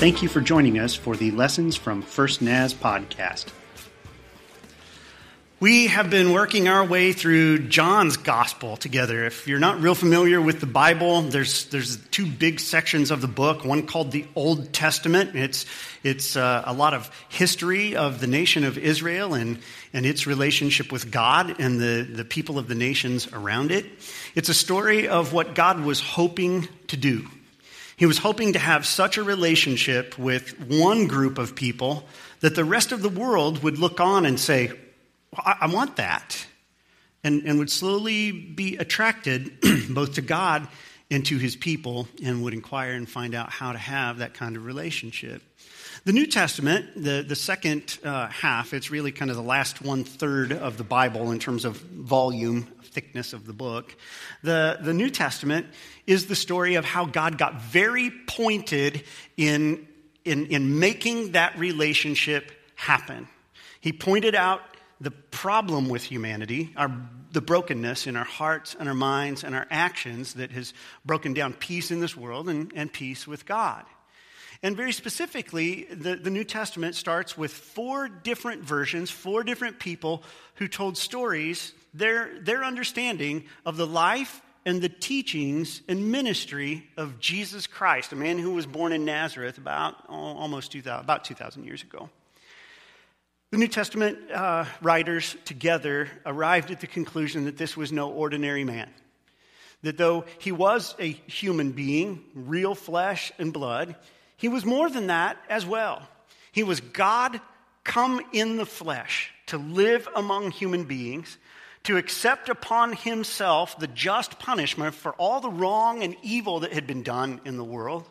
Thank you for joining us for the Lessons from First Naz podcast. We have been working our way through John's gospel together. If you're not real familiar with the Bible, there's, there's two big sections of the book. One called the Old Testament. It's, it's uh, a lot of history of the nation of Israel and, and its relationship with God and the, the people of the nations around it. It's a story of what God was hoping to do. He was hoping to have such a relationship with one group of people that the rest of the world would look on and say, well, I, I want that. And, and would slowly be attracted both to God and to his people and would inquire and find out how to have that kind of relationship. The New Testament, the, the second uh, half, it's really kind of the last one third of the Bible in terms of volume, thickness of the book. The, the New Testament is the story of how God got very pointed in, in, in making that relationship happen. He pointed out the problem with humanity, our, the brokenness in our hearts and our minds and our actions that has broken down peace in this world and, and peace with God. And very specifically, the, the New Testament starts with four different versions, four different people who told stories, their, their understanding of the life and the teachings and ministry of Jesus Christ, a man who was born in Nazareth about almost 2000, about 2,000 years ago. The New Testament uh, writers together arrived at the conclusion that this was no ordinary man. That though he was a human being, real flesh and blood, he was more than that as well. He was God come in the flesh to live among human beings, to accept upon himself the just punishment for all the wrong and evil that had been done in the world.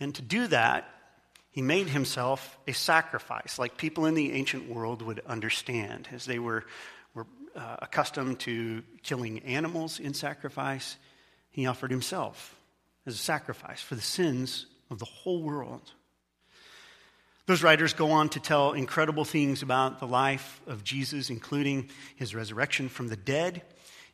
And to do that, he made himself a sacrifice, like people in the ancient world would understand, as they were, were uh, accustomed to killing animals in sacrifice. He offered himself as a sacrifice for the sins of the whole world. Those writers go on to tell incredible things about the life of Jesus, including his resurrection from the dead,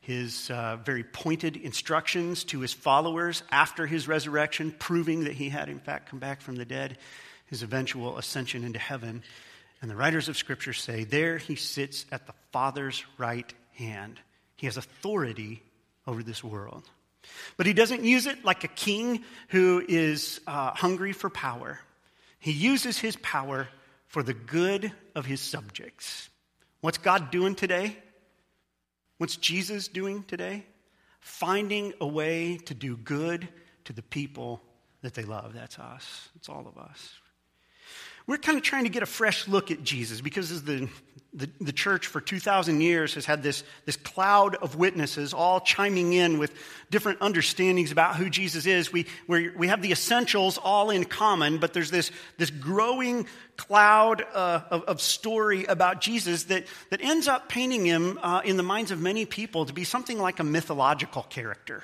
his uh, very pointed instructions to his followers after his resurrection, proving that he had, in fact, come back from the dead, his eventual ascension into heaven. And the writers of Scripture say, There he sits at the Father's right hand. He has authority over this world. But he doesn't use it like a king who is uh, hungry for power. He uses his power for the good of his subjects. What's God doing today? What's Jesus doing today? Finding a way to do good to the people that they love. That's us. It's all of us. We're kind of trying to get a fresh look at Jesus because the, the, the, church for 2,000 years has had this, this cloud of witnesses all chiming in with different understandings about who Jesus is. We, we we have the essentials all in common, but there's this, this growing cloud uh, of, of, story about Jesus that, that ends up painting him uh, in the minds of many people to be something like a mythological character.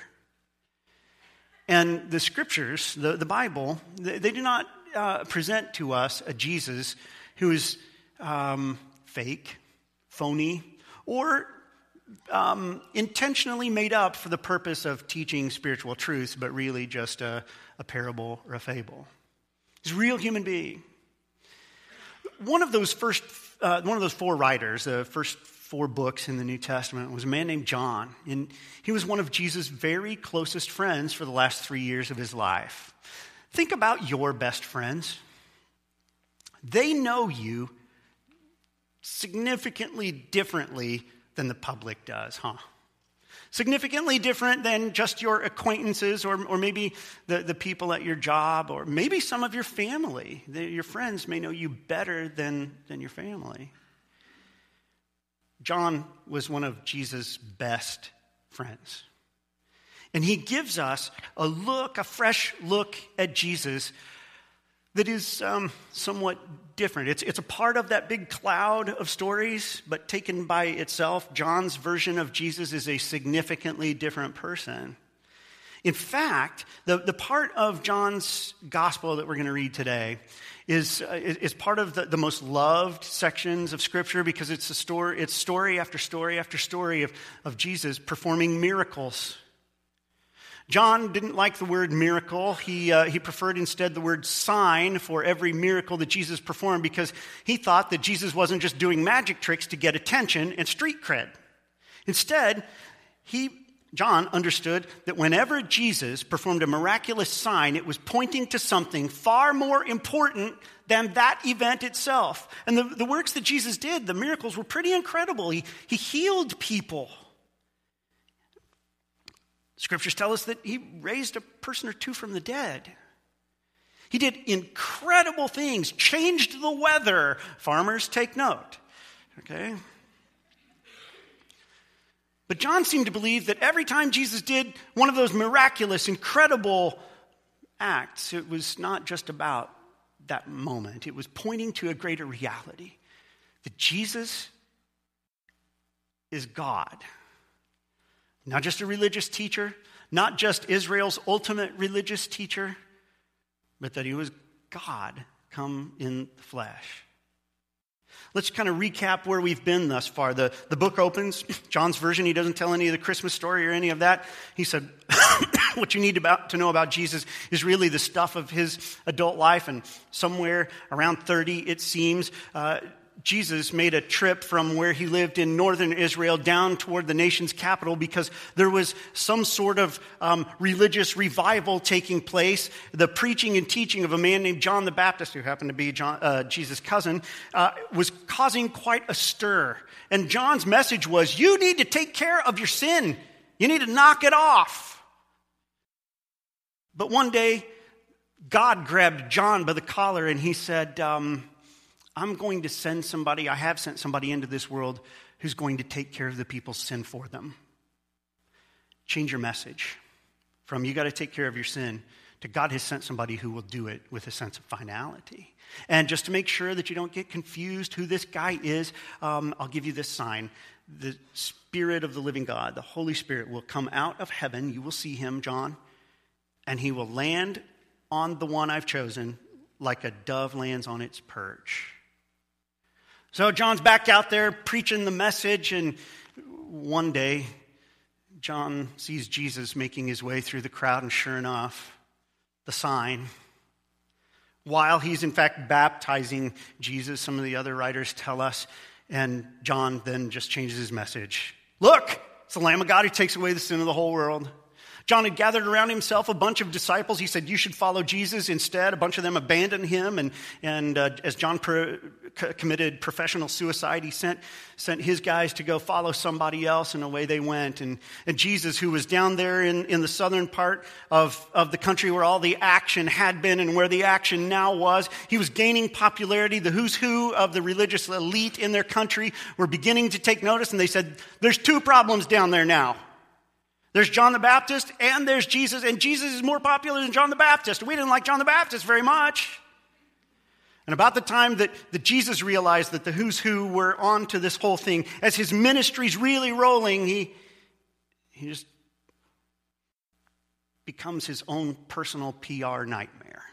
And the scriptures, the, the Bible, they, they do not uh, present to us a Jesus who is um, fake, phony, or um, intentionally made up for the purpose of teaching spiritual truths, but really just a, a parable or a fable. He's a real human being. One of those first, uh, one of those four writers, the first four books in the New Testament, was a man named John. And he was one of Jesus' very closest friends for the last three years of his life. Think about your best friends. They know you significantly differently than the public does, huh? Significantly different than just your acquaintances or, or maybe the, the people at your job or maybe some of your family. The, your friends may know you better than, than your family. John was one of Jesus' best friends. And he gives us a look, a fresh look at Jesus that is um, somewhat different. It's, it's a part of that big cloud of stories, but taken by itself, John's version of Jesus is a significantly different person. In fact, the, the part of John's gospel that we're going to read today is, uh, is part of the, the most loved sections of Scripture because it's, a story, it's story after story after story of, of Jesus performing miracles John didn't like the word miracle. He, uh, he preferred instead the word sign for every miracle that Jesus performed because he thought that Jesus wasn't just doing magic tricks to get attention and street cred. Instead, he, John understood that whenever Jesus performed a miraculous sign, it was pointing to something far more important than that event itself. And the, the works that Jesus did, the miracles, were pretty incredible. He, he healed people. Scriptures tell us that he raised a person or two from the dead. He did incredible things, changed the weather. Farmers, take note. Okay? But John seemed to believe that every time Jesus did one of those miraculous, incredible acts, it was not just about that moment, it was pointing to a greater reality that Jesus is God. Not just a religious teacher, not just Israel's ultimate religious teacher, but that he was God come in the flesh. Let's kind of recap where we've been thus far. The, the book opens, John's version, he doesn't tell any of the Christmas story or any of that. He said, What you need about, to know about Jesus is really the stuff of his adult life. And somewhere around 30, it seems, uh, Jesus made a trip from where he lived in northern Israel down toward the nation's capital because there was some sort of um, religious revival taking place. The preaching and teaching of a man named John the Baptist, who happened to be John, uh, Jesus' cousin, uh, was causing quite a stir. And John's message was you need to take care of your sin, you need to knock it off. But one day, God grabbed John by the collar and he said, um, I'm going to send somebody, I have sent somebody into this world who's going to take care of the people's sin for them. Change your message from you got to take care of your sin to God has sent somebody who will do it with a sense of finality. And just to make sure that you don't get confused who this guy is, um, I'll give you this sign. The Spirit of the living God, the Holy Spirit, will come out of heaven. You will see him, John, and he will land on the one I've chosen like a dove lands on its perch. So John's back out there preaching the message, and one day, John sees Jesus making his way through the crowd, and sure enough, the sign. While he's in fact baptizing Jesus, some of the other writers tell us, and John then just changes his message. Look, it's the Lamb of God who takes away the sin of the whole world. John had gathered around himself a bunch of disciples. He said, You should follow Jesus instead. A bunch of them abandoned him. And, and uh, as John pro- committed professional suicide, he sent, sent his guys to go follow somebody else, and away they went. And, and Jesus, who was down there in, in the southern part of, of the country where all the action had been and where the action now was, he was gaining popularity. The who's who of the religious elite in their country were beginning to take notice, and they said, There's two problems down there now. There's John the Baptist and there's Jesus, and Jesus is more popular than John the Baptist. We didn't like John the Baptist very much. And about the time that, that Jesus realized that the who's who were on to this whole thing, as his ministry's really rolling, he, he just becomes his own personal PR nightmare.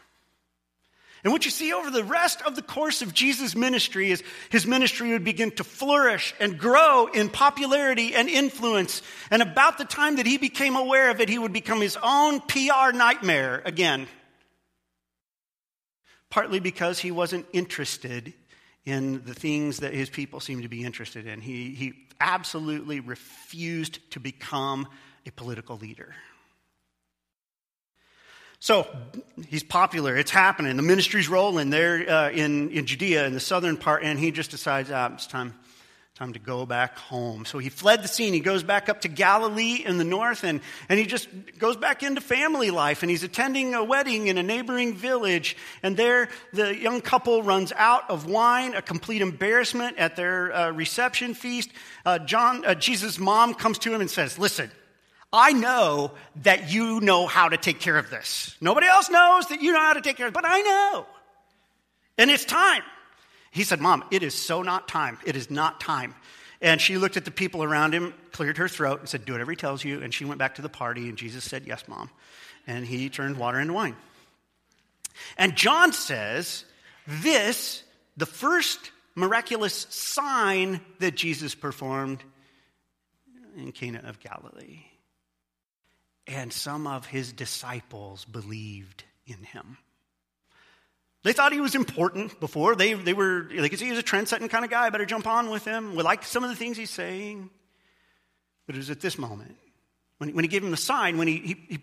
And what you see over the rest of the course of Jesus' ministry is his ministry would begin to flourish and grow in popularity and influence. And about the time that he became aware of it, he would become his own PR nightmare again. Partly because he wasn't interested in the things that his people seemed to be interested in. He, he absolutely refused to become a political leader. So he's popular. It's happening. The ministry's rolling there uh, in, in Judea, in the southern part, and he just decides, ah, it's time, time to go back home. So he fled the scene. He goes back up to Galilee in the north, and, and he just goes back into family life. And he's attending a wedding in a neighboring village. And there, the young couple runs out of wine, a complete embarrassment at their uh, reception feast. Uh, John, uh, Jesus' mom comes to him and says, Listen, I know that you know how to take care of this. Nobody else knows that you know how to take care of it, but I know. And it's time. He said, Mom, it is so not time. It is not time. And she looked at the people around him, cleared her throat, and said, Do whatever he tells you. And she went back to the party, and Jesus said, Yes, Mom. And he turned water into wine. And John says, This, the first miraculous sign that Jesus performed in Cana of Galilee. and some of his disciples believed in him. They thought he was important before. They, they, were, they could see he was a trend setting kind of guy. I better jump on with him. We like some of the things he's saying. But it was at this moment, when he, when he gave him the sign, when he, he, he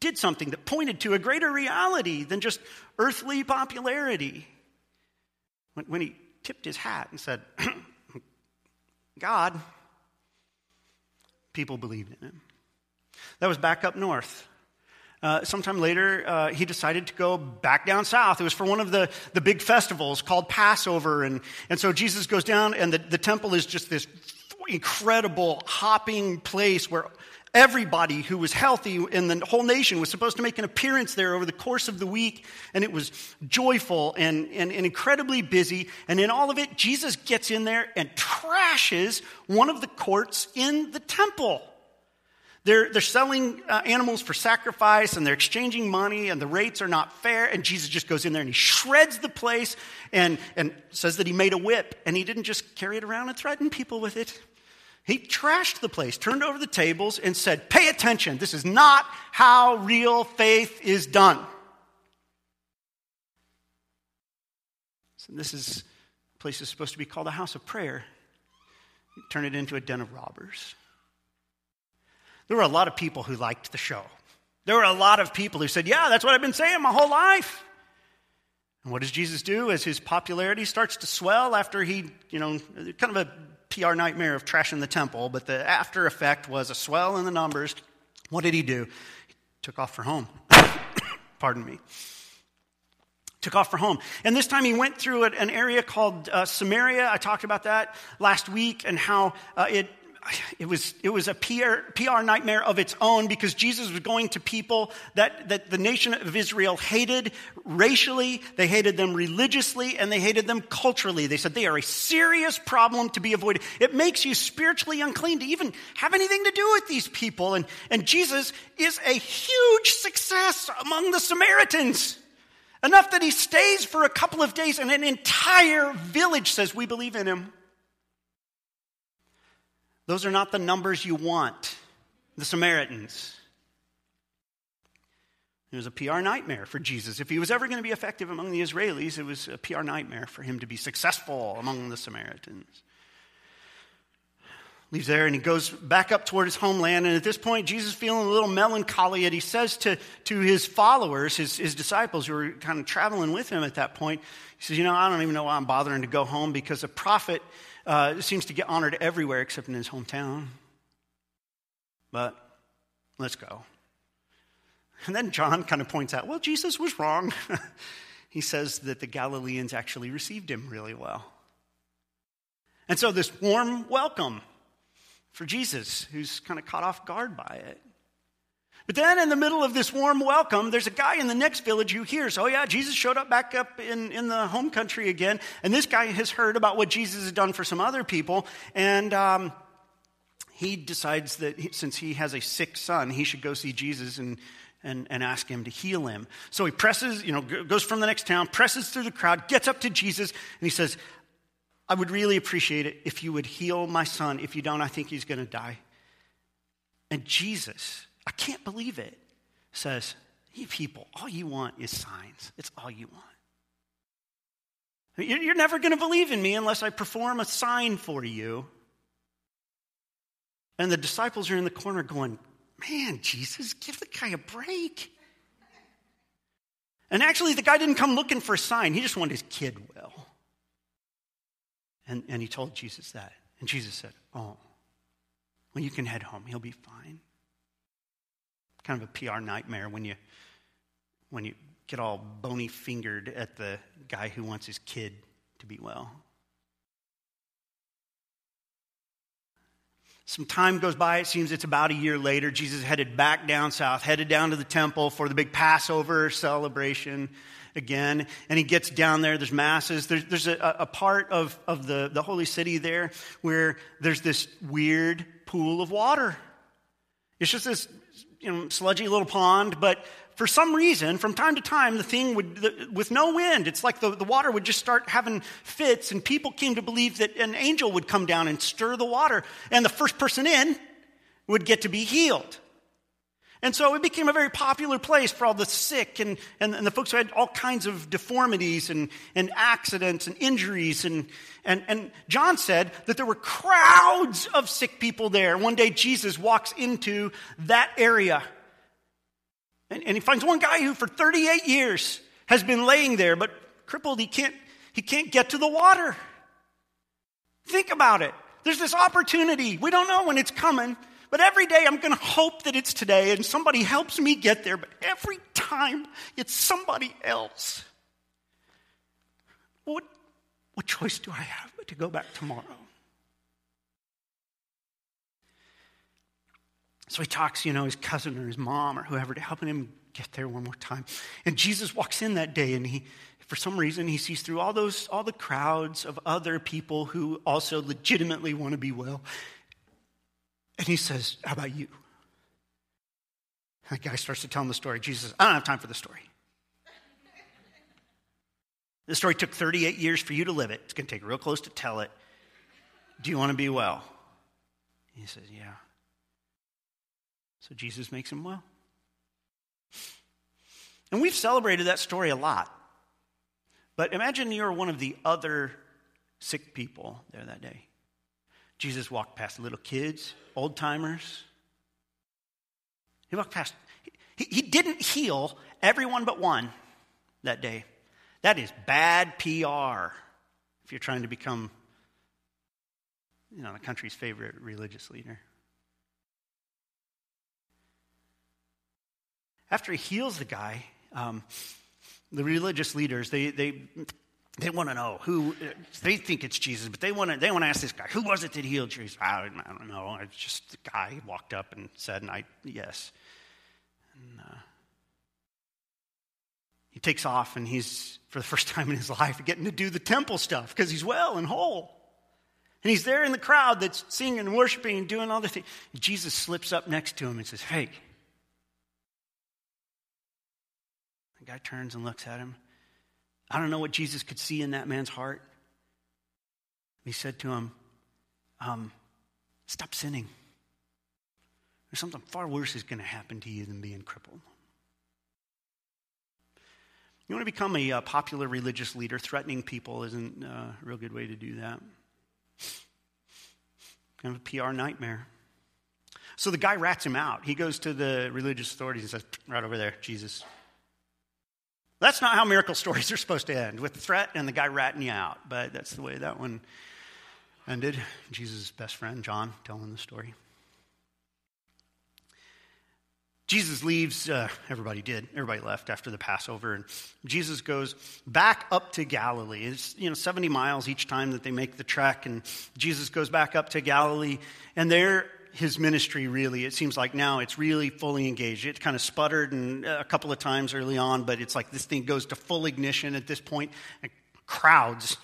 did something that pointed to a greater reality than just earthly popularity. When, when he tipped his hat and said, God, people believed in him. That was back up north. Uh, sometime later, uh, he decided to go back down south. It was for one of the, the big festivals called Passover. And, and so Jesus goes down, and the, the temple is just this incredible hopping place where everybody who was healthy in the whole nation was supposed to make an appearance there over the course of the week. And it was joyful and, and, and incredibly busy. And in all of it, Jesus gets in there and trashes one of the courts in the temple. They're, they're selling uh, animals for sacrifice and they're exchanging money and the rates are not fair. And Jesus just goes in there and he shreds the place and, and says that he made a whip. And he didn't just carry it around and threaten people with it. He trashed the place, turned over the tables, and said, Pay attention. This is not how real faith is done. So this is place is supposed to be called a house of prayer. Turn it into a den of robbers. There were a lot of people who liked the show. There were a lot of people who said, Yeah, that's what I've been saying my whole life. And what does Jesus do as his popularity starts to swell after he, you know, kind of a PR nightmare of trashing the temple, but the after effect was a swell in the numbers. What did he do? He took off for home. Pardon me. Took off for home. And this time he went through an area called uh, Samaria. I talked about that last week and how uh, it it was, it was a PR, PR nightmare of its own because Jesus was going to people that, that the nation of Israel hated racially, they hated them religiously, and they hated them culturally. They said they are a serious problem to be avoided. It makes you spiritually unclean to even have anything to do with these people. And, and Jesus is a huge success among the Samaritans. Enough that he stays for a couple of days and an entire village says, We believe in him. Those are not the numbers you want. The Samaritans. It was a PR nightmare for Jesus. If he was ever going to be effective among the Israelis, it was a PR nightmare for him to be successful among the Samaritans. Leaves there and he goes back up toward his homeland. And at this point, Jesus feeling a little melancholy. And he says to, to his followers, his, his disciples who were kind of traveling with him at that point, he says, You know, I don't even know why I'm bothering to go home because a prophet uh, seems to get honored everywhere except in his hometown. But let's go. And then John kind of points out, well, Jesus was wrong. he says that the Galileans actually received him really well. And so, this warm welcome for Jesus, who's kind of caught off guard by it. But then, in the middle of this warm welcome, there's a guy in the next village who hears, oh, yeah, Jesus showed up back up in, in the home country again. And this guy has heard about what Jesus has done for some other people. And um, he decides that since he has a sick son, he should go see Jesus and, and, and ask him to heal him. So he presses, you know, goes from the next town, presses through the crowd, gets up to Jesus, and he says, I would really appreciate it if you would heal my son. If you don't, I think he's going to die. And Jesus I can't believe it, says, You people, all you want is signs. It's all you want. You're never going to believe in me unless I perform a sign for you. And the disciples are in the corner going, Man, Jesus, give the guy a break. And actually, the guy didn't come looking for a sign, he just wanted his kid well. And, and he told Jesus that. And Jesus said, Oh, well, you can head home. He'll be fine kind of a PR nightmare when you when you get all bony fingered at the guy who wants his kid to be well. Some time goes by, it seems it's about a year later. Jesus headed back down south, headed down to the temple for the big Passover celebration again. And he gets down there, there's masses. There's, there's a, a part of, of the, the holy city there where there's this weird pool of water. It's just this you know, sludgy little pond, but for some reason, from time to time, the thing would, the, with no wind, it's like the, the water would just start having fits, and people came to believe that an angel would come down and stir the water, and the first person in would get to be healed. And so it became a very popular place for all the sick and, and, and, the folks who had all kinds of deformities and, and accidents and injuries. And, and, and John said that there were crowds of sick people there. One day Jesus walks into that area and, and he finds one guy who for 38 years has been laying there, but crippled. He can't, he can't get to the water. Think about it. There's this opportunity. We don't know when it's coming. But every day I'm going to hope that it's today and somebody helps me get there. But every time it's somebody else. What, what choice do I have but to go back tomorrow? So he talks, you know, his cousin or his mom or whoever to helping him get there one more time. And Jesus walks in that day and he, for some reason, he sees through all those, all the crowds of other people who also legitimately want to be well. And he says, How about you? That guy starts to tell him the story. Jesus says, I don't have time for the story. This story took 38 years for you to live it. It's going to take real close to tell it. Do you want to be well? He says, Yeah. So Jesus makes him well. And we've celebrated that story a lot. But imagine you're one of the other sick people there that day. Jesus walked past little kids, old timers. He walked past. He, he didn't heal everyone but one that day. That is bad PR if you're trying to become, you know, the country's favorite religious leader. After he heals the guy, um, the religious leaders, they, they they want to know who they think it's Jesus, but they want to they want to ask this guy, who was it that healed? Says, I, I, don't know. It's just the guy walked up and said, and I yes. And, uh, he takes off, and he's for the first time in his life getting to do the temple stuff because he's well and whole. And he's there in the crowd that's singing and worshiping and doing all the things. Jesus slips up next to him and says, Hey. The guy turns and looks at him. I don't know what Jesus could see in that man's heart. He said to him, um, Stop sinning. There's something far worse is going to happen to you than being crippled. You want to become a uh, popular religious leader, threatening people isn't a real good way to do that. Kind of a PR nightmare. So the guy rats him out. He goes to the religious authorities and says, Right over there, Jesus, that's not how miracle stories are supposed to end, with the threat and the guy ratting you out. But that's the way that one ended. Jesus' best friend, John, telling the story. Jesus leaves, uh, everybody did, everybody left after the Passover, and Jesus goes back up to Galilee. It's, you know, 70 miles each time that they make the trek, and Jesus goes back up to Galilee, and there his ministry really, it seems like now it's really fully engaged. It kind of sputtered and a couple of times early on, but it's like this thing goes to full ignition at this point. And crowds,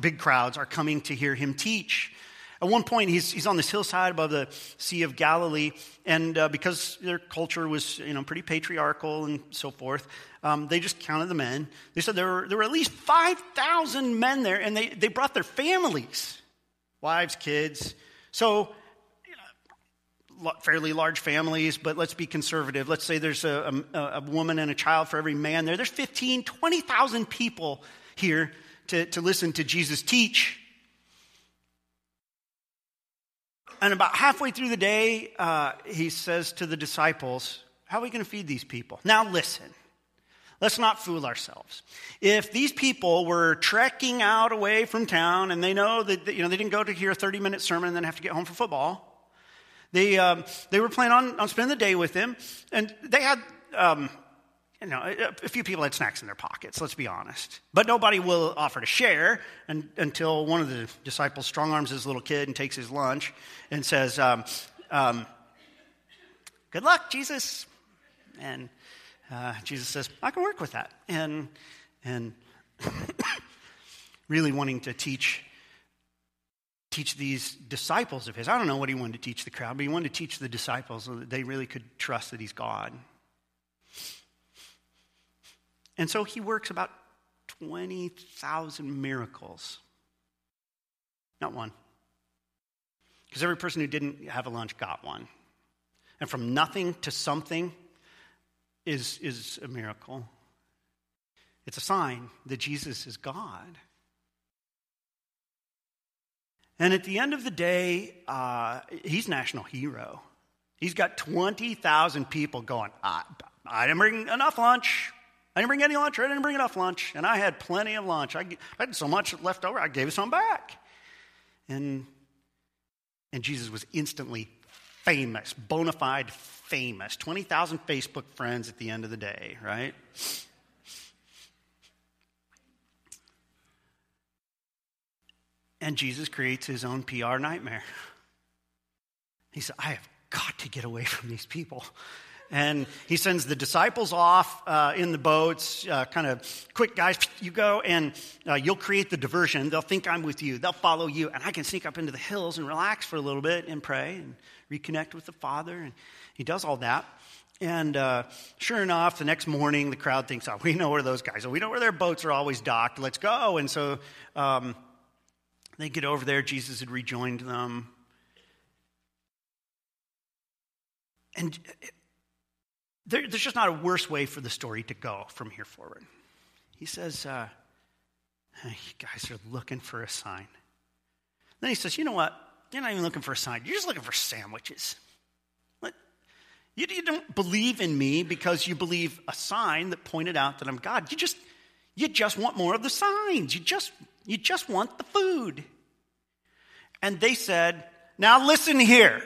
big crowds, are coming to hear him teach. At one point, he's, he's on this hillside above the Sea of Galilee, and uh, because their culture was you know, pretty patriarchal and so forth, um, they just counted the men. They said there were, there were at least 5,000 men there, and they, they brought their families, wives, kids. So fairly large families, but let's be conservative. Let's say there's a, a, a woman and a child for every man there. There's 15, 20,000 people here to, to listen to Jesus teach. And about halfway through the day, uh, he says to the disciples, How are we going to feed these people? Now, listen. Let's not fool ourselves. If these people were trekking out away from town and they know that you know they didn't go to hear a 30 minute sermon and then have to get home for football, they, um, they were planning on, on spending the day with him, and they had, um, you know, a, few people had snacks in their pockets, let's be honest. But nobody will offer to share and, until one of the disciples strong arms his little kid and takes his lunch and says, um, um Good luck, Jesus. And uh, Jesus says, I can work with that. And, and really wanting to teach teach these disciples of his. I don't know what he wanted to teach the crowd, but he wanted to teach the disciples so that they really could trust that he's God. And so he works about 20,000 miracles. Not one. Because every person who didn't have a lunch got one. and from nothing to something is, is a miracle. It's a sign that Jesus is God. And at the end of the day, uh, he's national hero. He's got 20,000 people going, I, I didn't bring enough lunch. I didn't bring any lunch, I didn't bring enough lunch. And I had plenty of lunch. I, I had so much left over, I gave some back. And, and Jesus was instantly famous, bona fide famous. 20,000 Facebook friends at the end of the day, right? And Jesus creates his own PR nightmare. He said, I have got to get away from these people. And he sends the disciples off uh, in the boats, uh, kind of, quick guys, you go and uh, you'll create the diversion. They'll think I'm with you, they'll follow you, and I can sneak up into the hills and relax for a little bit and pray and reconnect with the Father. And he does all that. And uh, sure enough, the next morning, the crowd thinks, oh, we know where those guys are. We know where their boats are always docked. Let's go. And so um, they get over there. Jesus had rejoined them. And there, there's just not a worse way for the story to go from here forward. He says, uh, You guys are looking for a sign. Then he says, You know what? You're not even looking for a sign. You're just looking for sandwiches. You, you don't believe in me because you believe a sign that pointed out that I'm God. You just, you just want more of the signs. You just, you just want the food. And they said, Now listen here.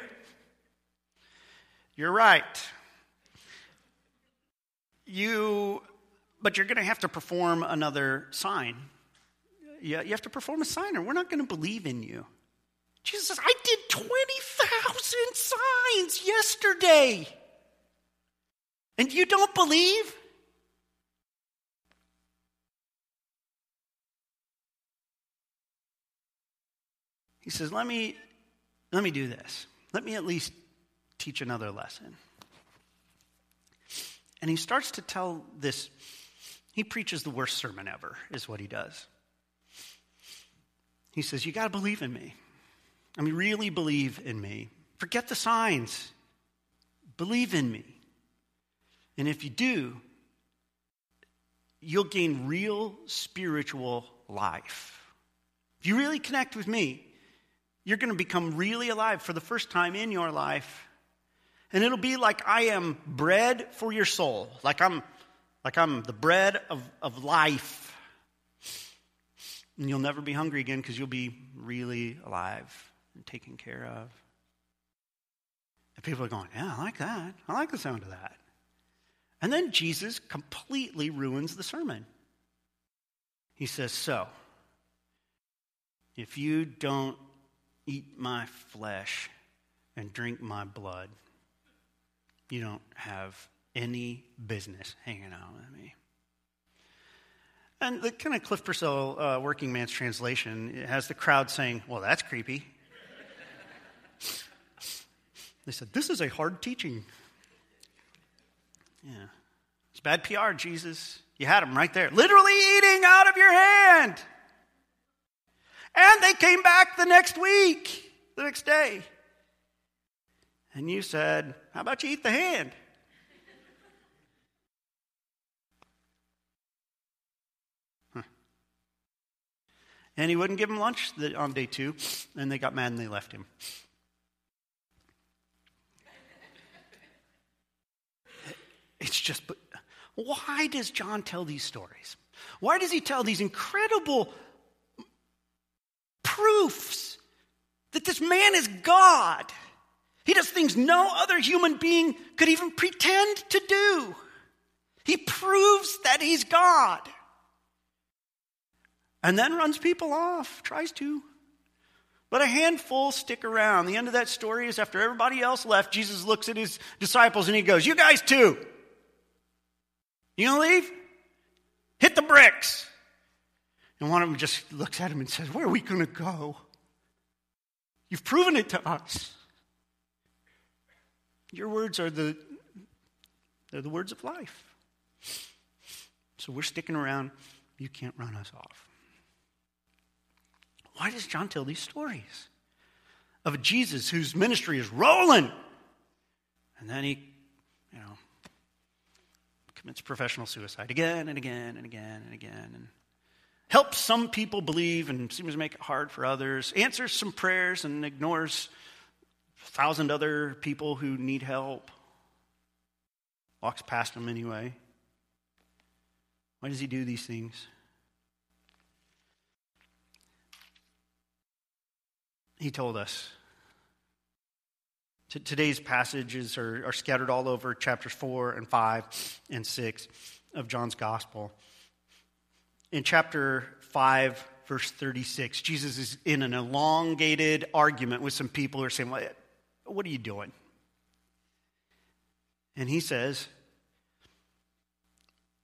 You're right. You, but you're going to have to perform another sign. You, you have to perform a sign, or we're not going to believe in you. Jesus says, I did 20,000 signs yesterday. And you don't believe? He says, Let me, let me do this. Let me at least teach another lesson. And he starts to tell this. He preaches the worst sermon ever, is what he does. He says, You got to believe in me. I mean, really believe in me. Forget the signs. Believe in me. And if you do, you'll gain real spiritual life. If you really connect with me, you're going to become really alive for the first time in your life. And it'll be like I am bread for your soul, like I'm, like I'm the bread of, of life. And you'll never be hungry again because you'll be really alive and taken care of. And people are going, Yeah, I like that. I like the sound of that. And then Jesus completely ruins the sermon. He says, So, if you don't eat my flesh and drink my blood, you don't have any business hanging out with me. And the kind of Cliff Purcell uh, working man's translation has the crowd saying, Well, that's creepy. they said, This is a hard teaching. Yeah. It's bad PR, Jesus. You had him right there, literally eating out of your hand. And they came back the next week, the next day. And you said, How about you eat the hand? Huh. And he wouldn't give them lunch on day two, and they got mad and they left him. It's just, but why does John tell these stories? Why does he tell these incredible proofs that this man is God? He does things no other human being could even pretend to do. He proves that he's God. And then runs people off, tries to. But a handful stick around. The end of that story is after everybody else left, Jesus looks at his disciples and he goes, You guys too. You gonna leave? Hit the bricks. And one of them just looks at him and says, Where are we gonna go? You've proven it to us. Your words are the they're the words of life. So we're sticking around. You can't run us off. Why does John tell these stories of a Jesus whose ministry is rolling? And then he, you know, commits professional suicide again and again and again and again. And helps some people believe and seems to make it hard for others. Answers some prayers and ignores a thousand other people who need help. Walks past them anyway. Why does he do these things? He told us. Today's passages are, are scattered all over chapters 4 and 5 and 6 of John's Gospel. In chapter 5, verse 36, Jesus is in an elongated argument with some people who are saying, What are you doing? And he says,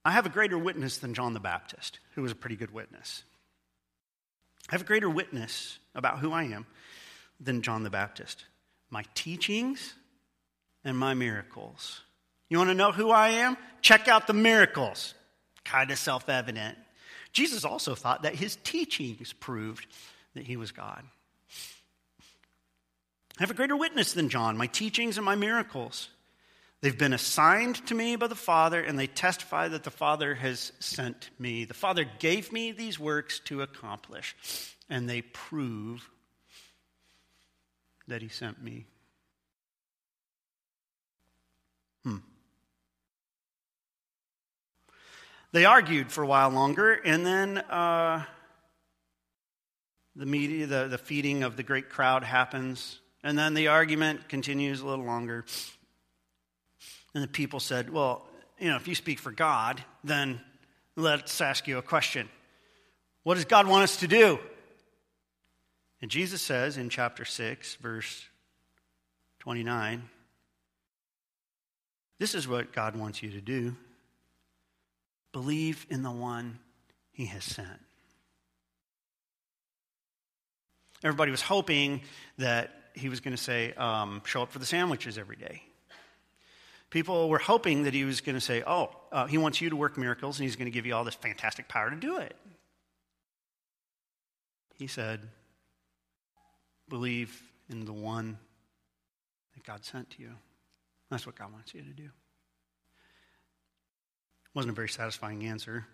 I have a greater witness than John the Baptist, who was a pretty good witness. I have a greater witness about who I am than John the Baptist my teachings and my miracles. You want to know who I am? Check out the miracles. Kind of self evident. Jesus also thought that his teachings proved that he was God. I have a greater witness than John, my teachings and my miracles. They've been assigned to me by the Father, and they testify that the Father has sent me. The Father gave me these works to accomplish, and they prove that He sent me. Hmm. They argued for a while longer, and then uh, the media, the, the feeding of the great crowd happens, and then the argument continues a little longer. And the people said, Well, you know, if you speak for God, then let's ask you a question. What does God want us to do? And Jesus says in chapter 6, verse 29, this is what God wants you to do believe in the one he has sent. Everybody was hoping that he was going to say, um, show up for the sandwiches every day. People were hoping that he was going to say, Oh, uh, he wants you to work miracles and he's going to give you all this fantastic power to do it. He said, Believe in the one that God sent to you. That's what God wants you to do. Wasn't a very satisfying answer.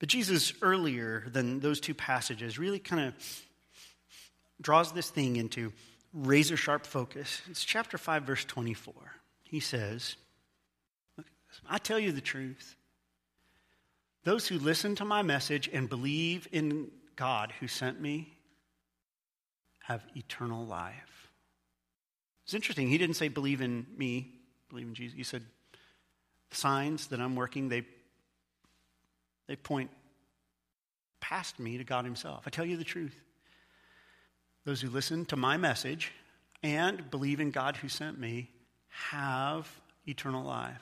But Jesus, earlier than those two passages, really kind of draws this thing into razor sharp focus. It's chapter 5, verse 24. He says, I tell you the truth. Those who listen to my message and believe in God who sent me have eternal life. It's interesting. He didn't say believe in me, believe in Jesus. He said signs that I'm working, they, they point past me to God Himself. I tell you the truth. Those who listen to my message and believe in God who sent me have eternal life.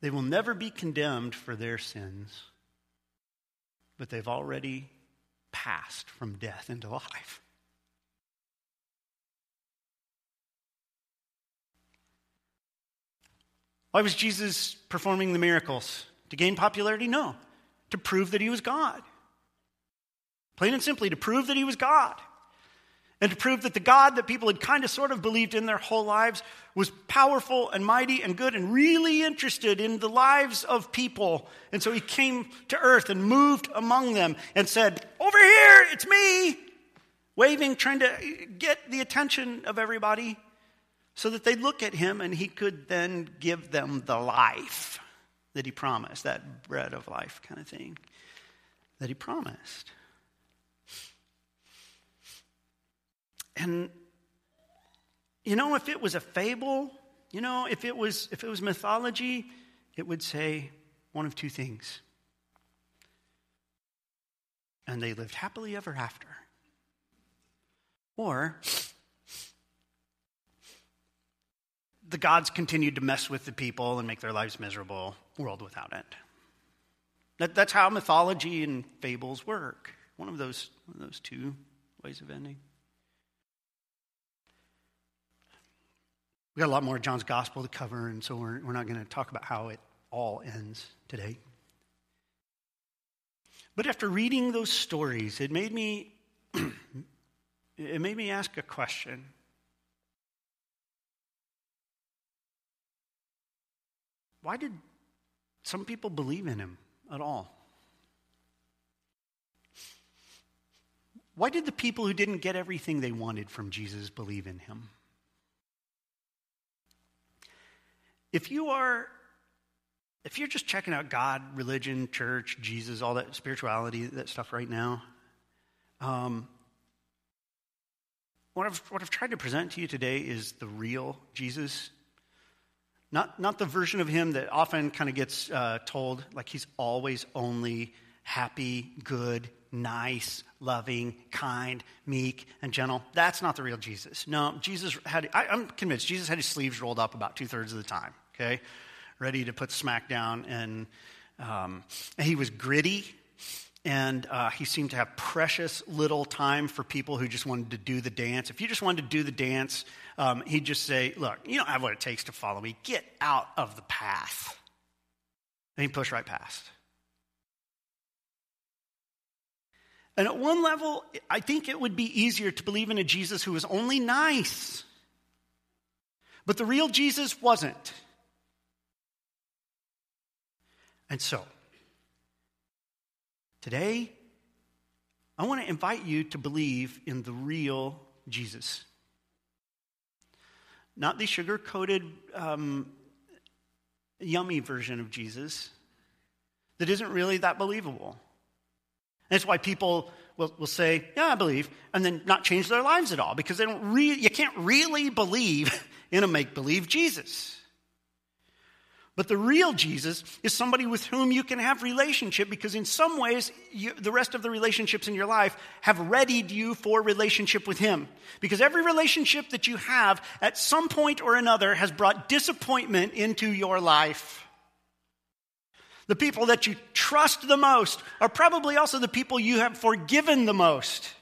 They will never be condemned for their sins, but they've already passed from death into life. Why was Jesus performing the miracles? To gain popularity? No. To prove that he was God. Plain and simply, to prove that he was God and to prove that the God that people had kind of sort of believed in their whole lives was powerful and mighty and good and really interested in the lives of people. And so he came to earth and moved among them and said, Over here, it's me, waving, trying to get the attention of everybody so that they'd look at him and he could then give them the life that he promised, that bread of life kind of thing that he promised. And you know, if it was a fable, you know, if it was if it was mythology, it would say one of two things. And they lived happily ever after. Or the gods continued to mess with the people and make their lives miserable, world without end. That, that's how mythology and fables work. One of those, one of those two ways of ending. We've got a lot more of John's gospel to cover, and so we're, we're not going to talk about how it all ends today. But after reading those stories, it made me, it made me ask a question. Why did some people believe in him at all? Why did the people who didn't get everything they wanted from Jesus believe in him? If you are if you're just checking out God, religion, church, Jesus, all that spirituality, that stuff right now, um, what, I've, what I've tried to present to you today is the real Jesus. Not, not the version of him that often kind of gets uh, told, like he's always only happy, good, nice, loving, kind, meek, and gentle. That's not the real Jesus. No, Jesus had, I, I'm convinced, Jesus had his sleeves rolled up about two thirds of the time, okay? Ready to put smack down. And, um, and he was gritty, and uh, he seemed to have precious little time for people who just wanted to do the dance. If you just wanted to do the dance, um, he'd just say, Look, you don't have what it takes to follow me. Get out of the path. And he'd push right past. And at one level, I think it would be easier to believe in a Jesus who was only nice. But the real Jesus wasn't. And so, today, I want to invite you to believe in the real Jesus. Not the sugar coated, um, yummy version of Jesus that isn't really that believable. That's why people will, will say, Yeah, I believe, and then not change their lives at all because they don't re- you can't really believe in a make believe Jesus. But the real Jesus is somebody with whom you can have relationship because in some ways you, the rest of the relationships in your life have readied you for relationship with him. Because every relationship that you have at some point or another has brought disappointment into your life. The people that you trust the most are probably also the people you have forgiven the most.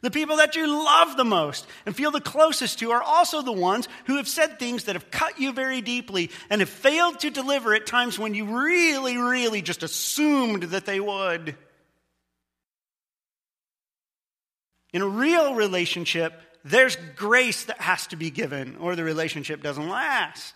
The people that you love the most and feel the closest to are also the ones who have said things that have cut you very deeply and have failed to deliver at times when you really, really just assumed that they would. In a real relationship, there's grace that has to be given, or the relationship doesn't last.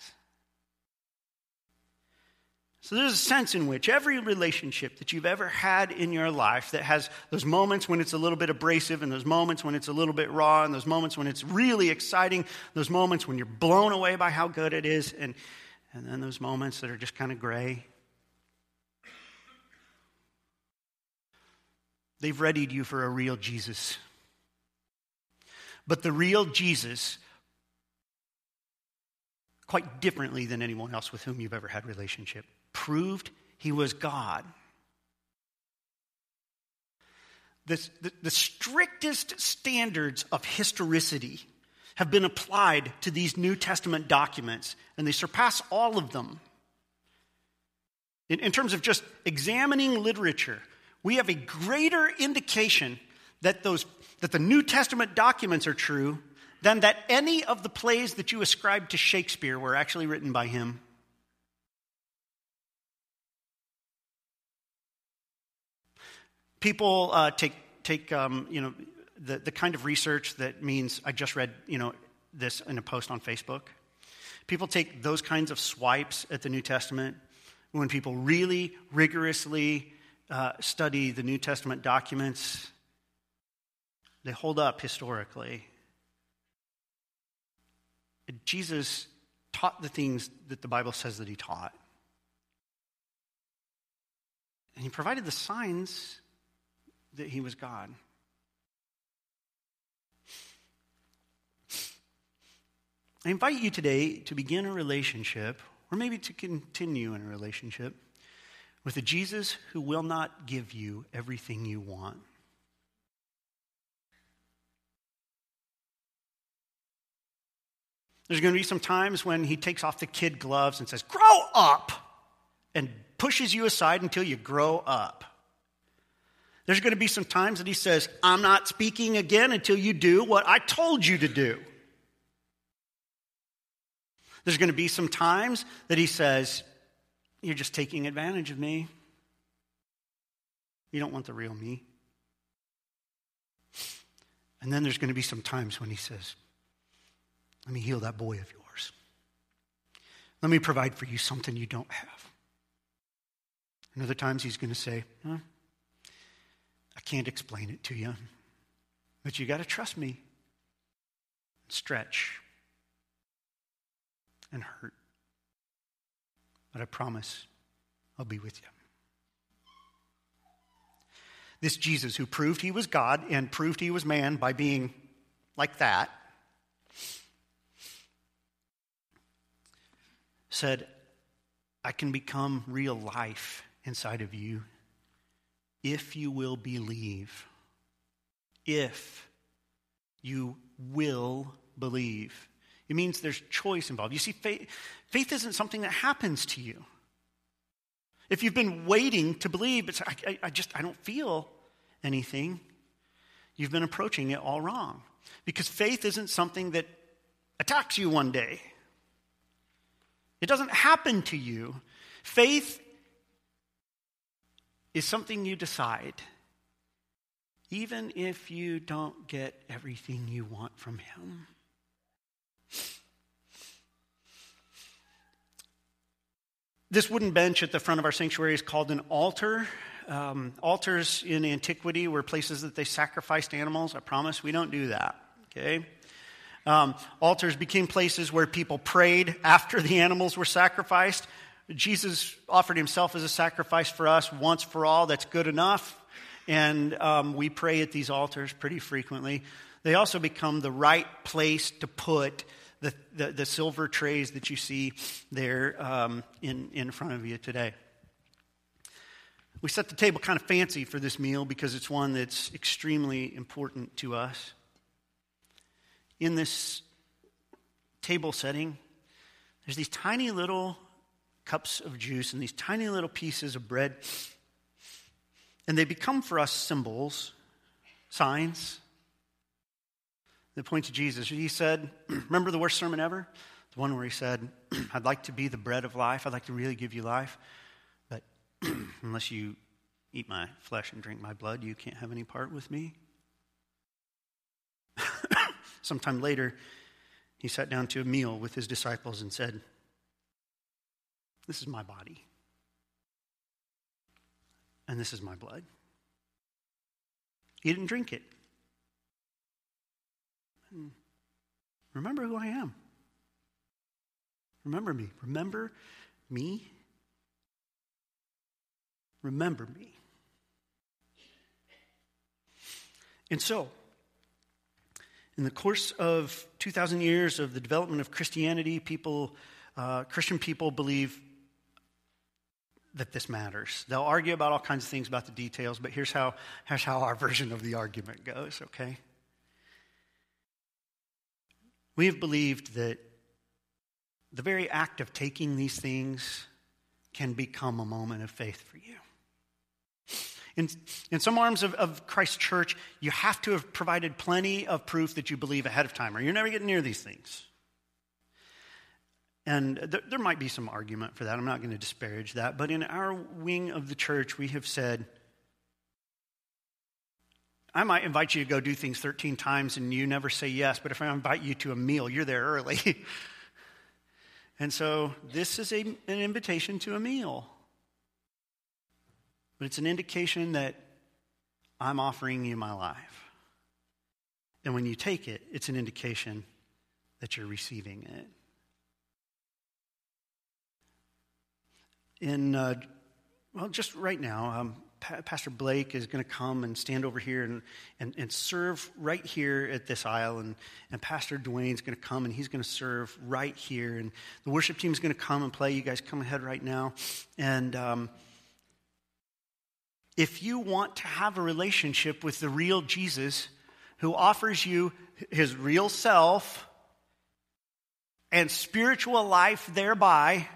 So there's a sense in which every relationship that you've ever had in your life that has those moments when it's a little bit abrasive, and those moments when it's a little bit raw, and those moments when it's really exciting, those moments when you're blown away by how good it is, and, and then those moments that are just kind of gray. They've readied you for a real Jesus. But the real Jesus quite differently than anyone else with whom you've ever had relationship proved he was God. the, the strictest standards of historicity have been applied to these New Testament documents, and they surpass all of them. In, in terms of just examining literature, we have a greater indication that, those, that the New Testament documents are true than that any of the plays that you ascribe to Shakespeare were actually written by him. People uh, take, take um, you know, the, the kind of research that means I just read you know, this in a post on Facebook. People take those kinds of swipes at the New Testament when people really rigorously uh, study the New Testament documents. They hold up historically. Jesus taught the things that the Bible says that he taught. And he provided the signs that he was God. I invite you today to begin a relationship, or maybe to continue in a relationship, with a Jesus who will not give you everything you want. There's going to be some times when he takes off the kid gloves and says, Grow up! and pushes you aside until you grow up. There's going to be some times that he says, I'm not speaking again until you do what I told you to do. There's going to be some times that he says, You're just taking advantage of me. You don't want the real me. And then there's going to be some times when he says, Let me heal that boy of yours. Let me provide for you something you don't have. And other times he's going to say, huh, I can't explain it to you, but you got to trust me. Stretch and hurt. But I promise I'll be with you. This Jesus, who proved he was God and proved he was man by being like that, said, I can become real life inside of you if you will believe. If you will believe. It means there's choice involved. You see, faith, faith isn't something that happens to you. If you've been waiting to believe, but I, I just, I don't feel anything, you've been approaching it all wrong. Because faith isn't something that attacks you one day. It doesn't happen to you. Faith is something you decide, even if you don't get everything you want from Him. This wooden bench at the front of our sanctuary is called an altar. Um, altars in antiquity were places that they sacrificed animals. I promise we don't do that. Okay? Um, altars became places where people prayed after the animals were sacrificed. Jesus offered himself as a sacrifice for us once for all. That's good enough. And um, we pray at these altars pretty frequently. They also become the right place to put the, the, the silver trays that you see there um, in, in front of you today. We set the table kind of fancy for this meal because it's one that's extremely important to us. In this table setting, there's these tiny little cups of juice and these tiny little pieces of bread. And they become for us symbols, signs, that point to Jesus. He said, Remember the worst sermon ever? The one where he said, I'd like to be the bread of life. I'd like to really give you life. But unless you eat my flesh and drink my blood, you can't have any part with me. Sometime later, he sat down to a meal with his disciples and said, This is my body, and this is my blood. He didn't drink it. Remember who I am. Remember me. Remember me. Remember me. And so, in the course of 2,000 years of the development of Christianity, people, uh, Christian people believe that this matters. They'll argue about all kinds of things about the details, but here's how, here's how our version of the argument goes, okay? We have believed that the very act of taking these things can become a moment of faith for you. In, in some arms of, of Christ's church, you have to have provided plenty of proof that you believe ahead of time, or you're never getting near these things. And th- there might be some argument for that. I'm not going to disparage that. But in our wing of the church, we have said, I might invite you to go do things 13 times and you never say yes, but if I invite you to a meal, you're there early. and so this is a, an invitation to a meal. But it's an indication that I'm offering you my life. And when you take it, it's an indication that you're receiving it. In, uh, well, just right now, um, Pastor Blake is going to come and stand over here and, and, and serve right here at this aisle. And, and Pastor Dwayne's going to come and he's going to serve right here. And the worship team is going to come and play. You guys come ahead right now. And um, if you want to have a relationship with the real Jesus who offers you his real self and spiritual life thereby,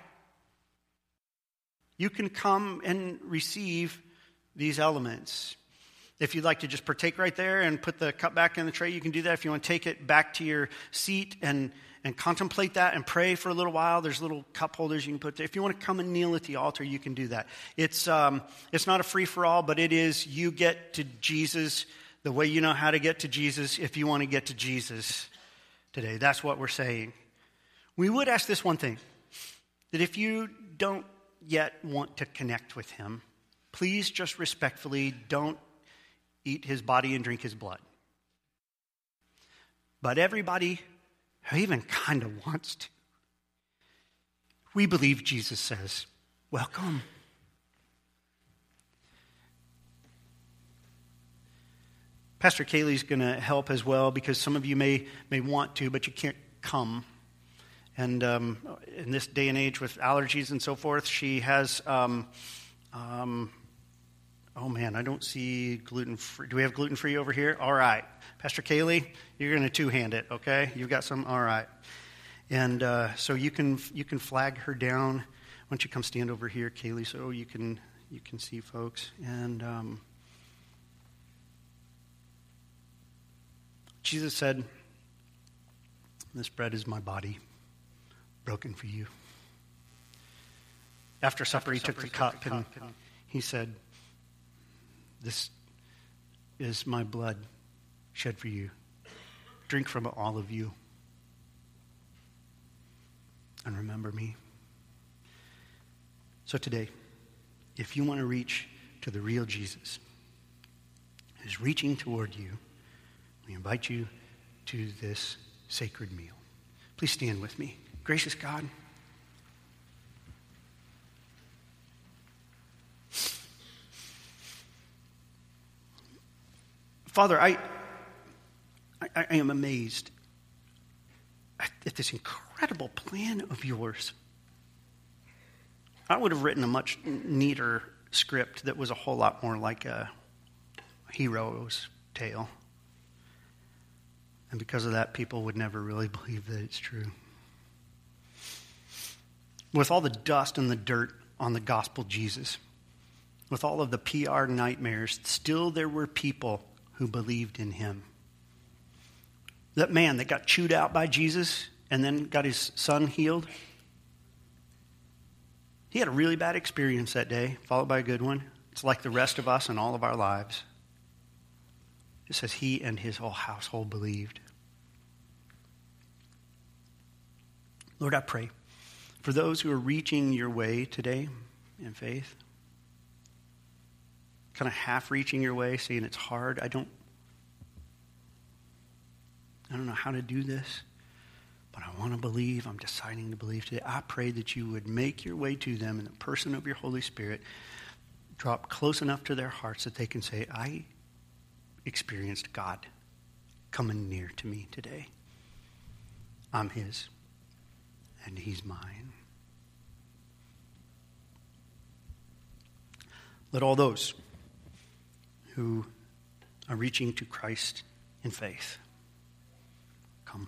you can come and receive these elements. If you'd like to just partake right there and put the cup back in the tray, you can do that. If you want to take it back to your seat and, and contemplate that and pray for a little while, there's little cup holders you can put there. If you want to come and kneel at the altar, you can do that. It's, um, it's not a free for all, but it is you get to Jesus, the way you know how to get to Jesus if you want to get to Jesus today. That's what we're saying. We would ask this one thing that if you don't yet want to connect with him, please just respectfully don't eat his body and drink his blood. But everybody who even kind of wants to, we believe Jesus says, Welcome. Pastor Kaylee's going to help as well because some of you may, may want to, but you can't come. And um, in this day and age with allergies and so forth, she has, um, um, oh man, I don't see gluten free. Do we have gluten free over here? All right. Pastor Kaylee, you're going to two hand it, okay? You've got some? All right. And uh, so you can, you can flag her down. Why don't you come stand over here, Kaylee, so you can, you can see folks. And. Um, Jesus said, This bread is my body, broken for you. After supper, he took the cup and he said, This is my blood shed for you. Drink from it, all of you. And remember me. So today, if you want to reach to the real Jesus, who's reaching toward you, we invite you to this sacred meal. Please stand with me. Gracious God, Father, I, I, I, am amazed at this incredible plan of yours. I would have written a much neater script that was a whole lot more like a hero's tale. And because of that, people would never really believe that it's true. With all the dust and the dirt on the gospel Jesus, with all of the PR nightmares, still there were people who believed in him. That man that got chewed out by Jesus and then got his son healed, he had a really bad experience that day, followed by a good one. It's like the rest of us in all of our lives. It says he and his whole household believed. Lord, I pray for those who are reaching your way today in faith, kind of half reaching your way, saying it's hard. I don't I don't know how to do this, but I want to believe. I'm deciding to believe today. I pray that you would make your way to them in the person of your Holy Spirit, drop close enough to their hearts that they can say, I experienced God coming near to me today. I'm His and he's mine. but all those who are reaching to Christ in faith. Come.